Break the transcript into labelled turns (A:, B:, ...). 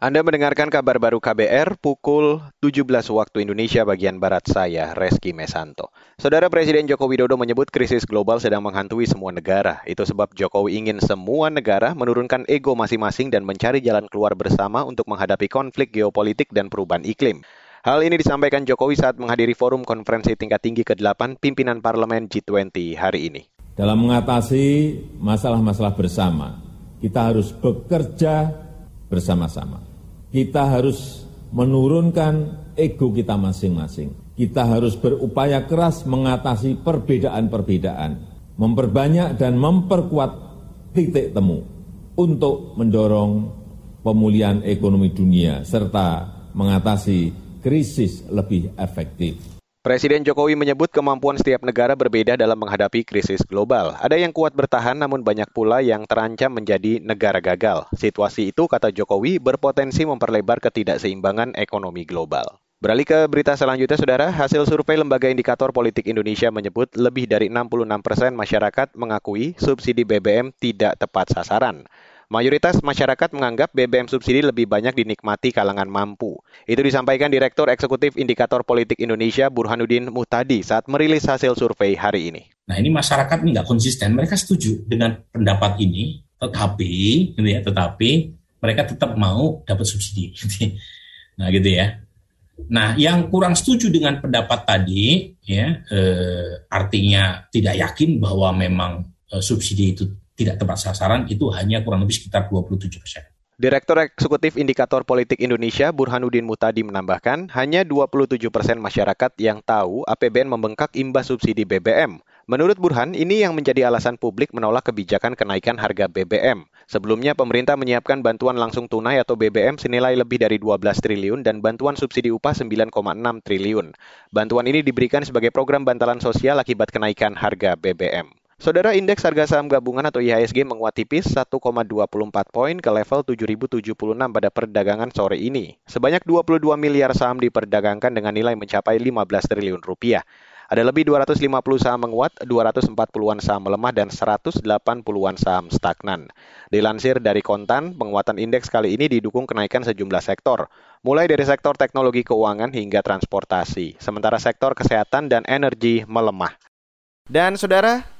A: Anda mendengarkan kabar baru KBR pukul 17 waktu Indonesia bagian Barat saya, Reski Mesanto. Saudara Presiden Joko Widodo menyebut krisis global sedang menghantui semua negara. Itu sebab Jokowi ingin semua negara menurunkan ego masing-masing dan mencari jalan keluar bersama untuk menghadapi konflik geopolitik dan perubahan iklim. Hal ini disampaikan Jokowi saat menghadiri forum konferensi tingkat tinggi ke-8 pimpinan parlemen G20 hari ini.
B: Dalam mengatasi masalah-masalah bersama, kita harus bekerja bersama-sama kita harus menurunkan ego kita masing-masing. Kita harus berupaya keras mengatasi perbedaan-perbedaan, memperbanyak dan memperkuat titik temu untuk mendorong pemulihan ekonomi dunia serta mengatasi krisis lebih efektif.
A: Presiden Jokowi menyebut kemampuan setiap negara berbeda dalam menghadapi krisis global. Ada yang kuat bertahan namun banyak pula yang terancam menjadi negara gagal. Situasi itu, kata Jokowi, berpotensi memperlebar ketidakseimbangan ekonomi global. Beralih ke berita selanjutnya, Saudara. Hasil survei Lembaga Indikator Politik Indonesia menyebut lebih dari 66 persen masyarakat mengakui subsidi BBM tidak tepat sasaran. Mayoritas masyarakat menganggap BBM subsidi lebih banyak dinikmati kalangan mampu. Itu disampaikan Direktur Eksekutif Indikator Politik Indonesia Burhanuddin Muhtadi saat merilis hasil survei hari ini.
C: Nah ini masyarakat nggak konsisten, mereka setuju dengan pendapat ini, tetapi, gitu ya, tetapi mereka tetap mau dapat subsidi. nah gitu ya. Nah, yang kurang setuju dengan pendapat tadi, ya, eh, artinya tidak yakin bahwa memang eh, subsidi itu tidak tepat sasaran itu hanya kurang lebih sekitar 27 persen.
A: Direktur Eksekutif Indikator Politik Indonesia Burhanuddin Mutadi menambahkan, hanya 27 persen masyarakat yang tahu APBN membengkak imbas subsidi BBM. Menurut Burhan, ini yang menjadi alasan publik menolak kebijakan kenaikan harga BBM. Sebelumnya, pemerintah menyiapkan bantuan langsung tunai atau BBM senilai lebih dari 12 triliun dan bantuan subsidi upah 9,6 triliun. Bantuan ini diberikan sebagai program bantalan sosial akibat kenaikan harga BBM. Saudara indeks harga saham gabungan atau IHSG menguat tipis 1,24 poin ke level 7.076 pada perdagangan sore ini. Sebanyak 22 miliar saham diperdagangkan dengan nilai mencapai 15 triliun rupiah. Ada lebih 250 saham menguat, 240-an saham melemah, dan 180-an saham stagnan. Dilansir dari Kontan, penguatan indeks kali ini didukung kenaikan sejumlah sektor, mulai dari sektor teknologi keuangan hingga transportasi, sementara sektor kesehatan dan energi melemah. Dan saudara,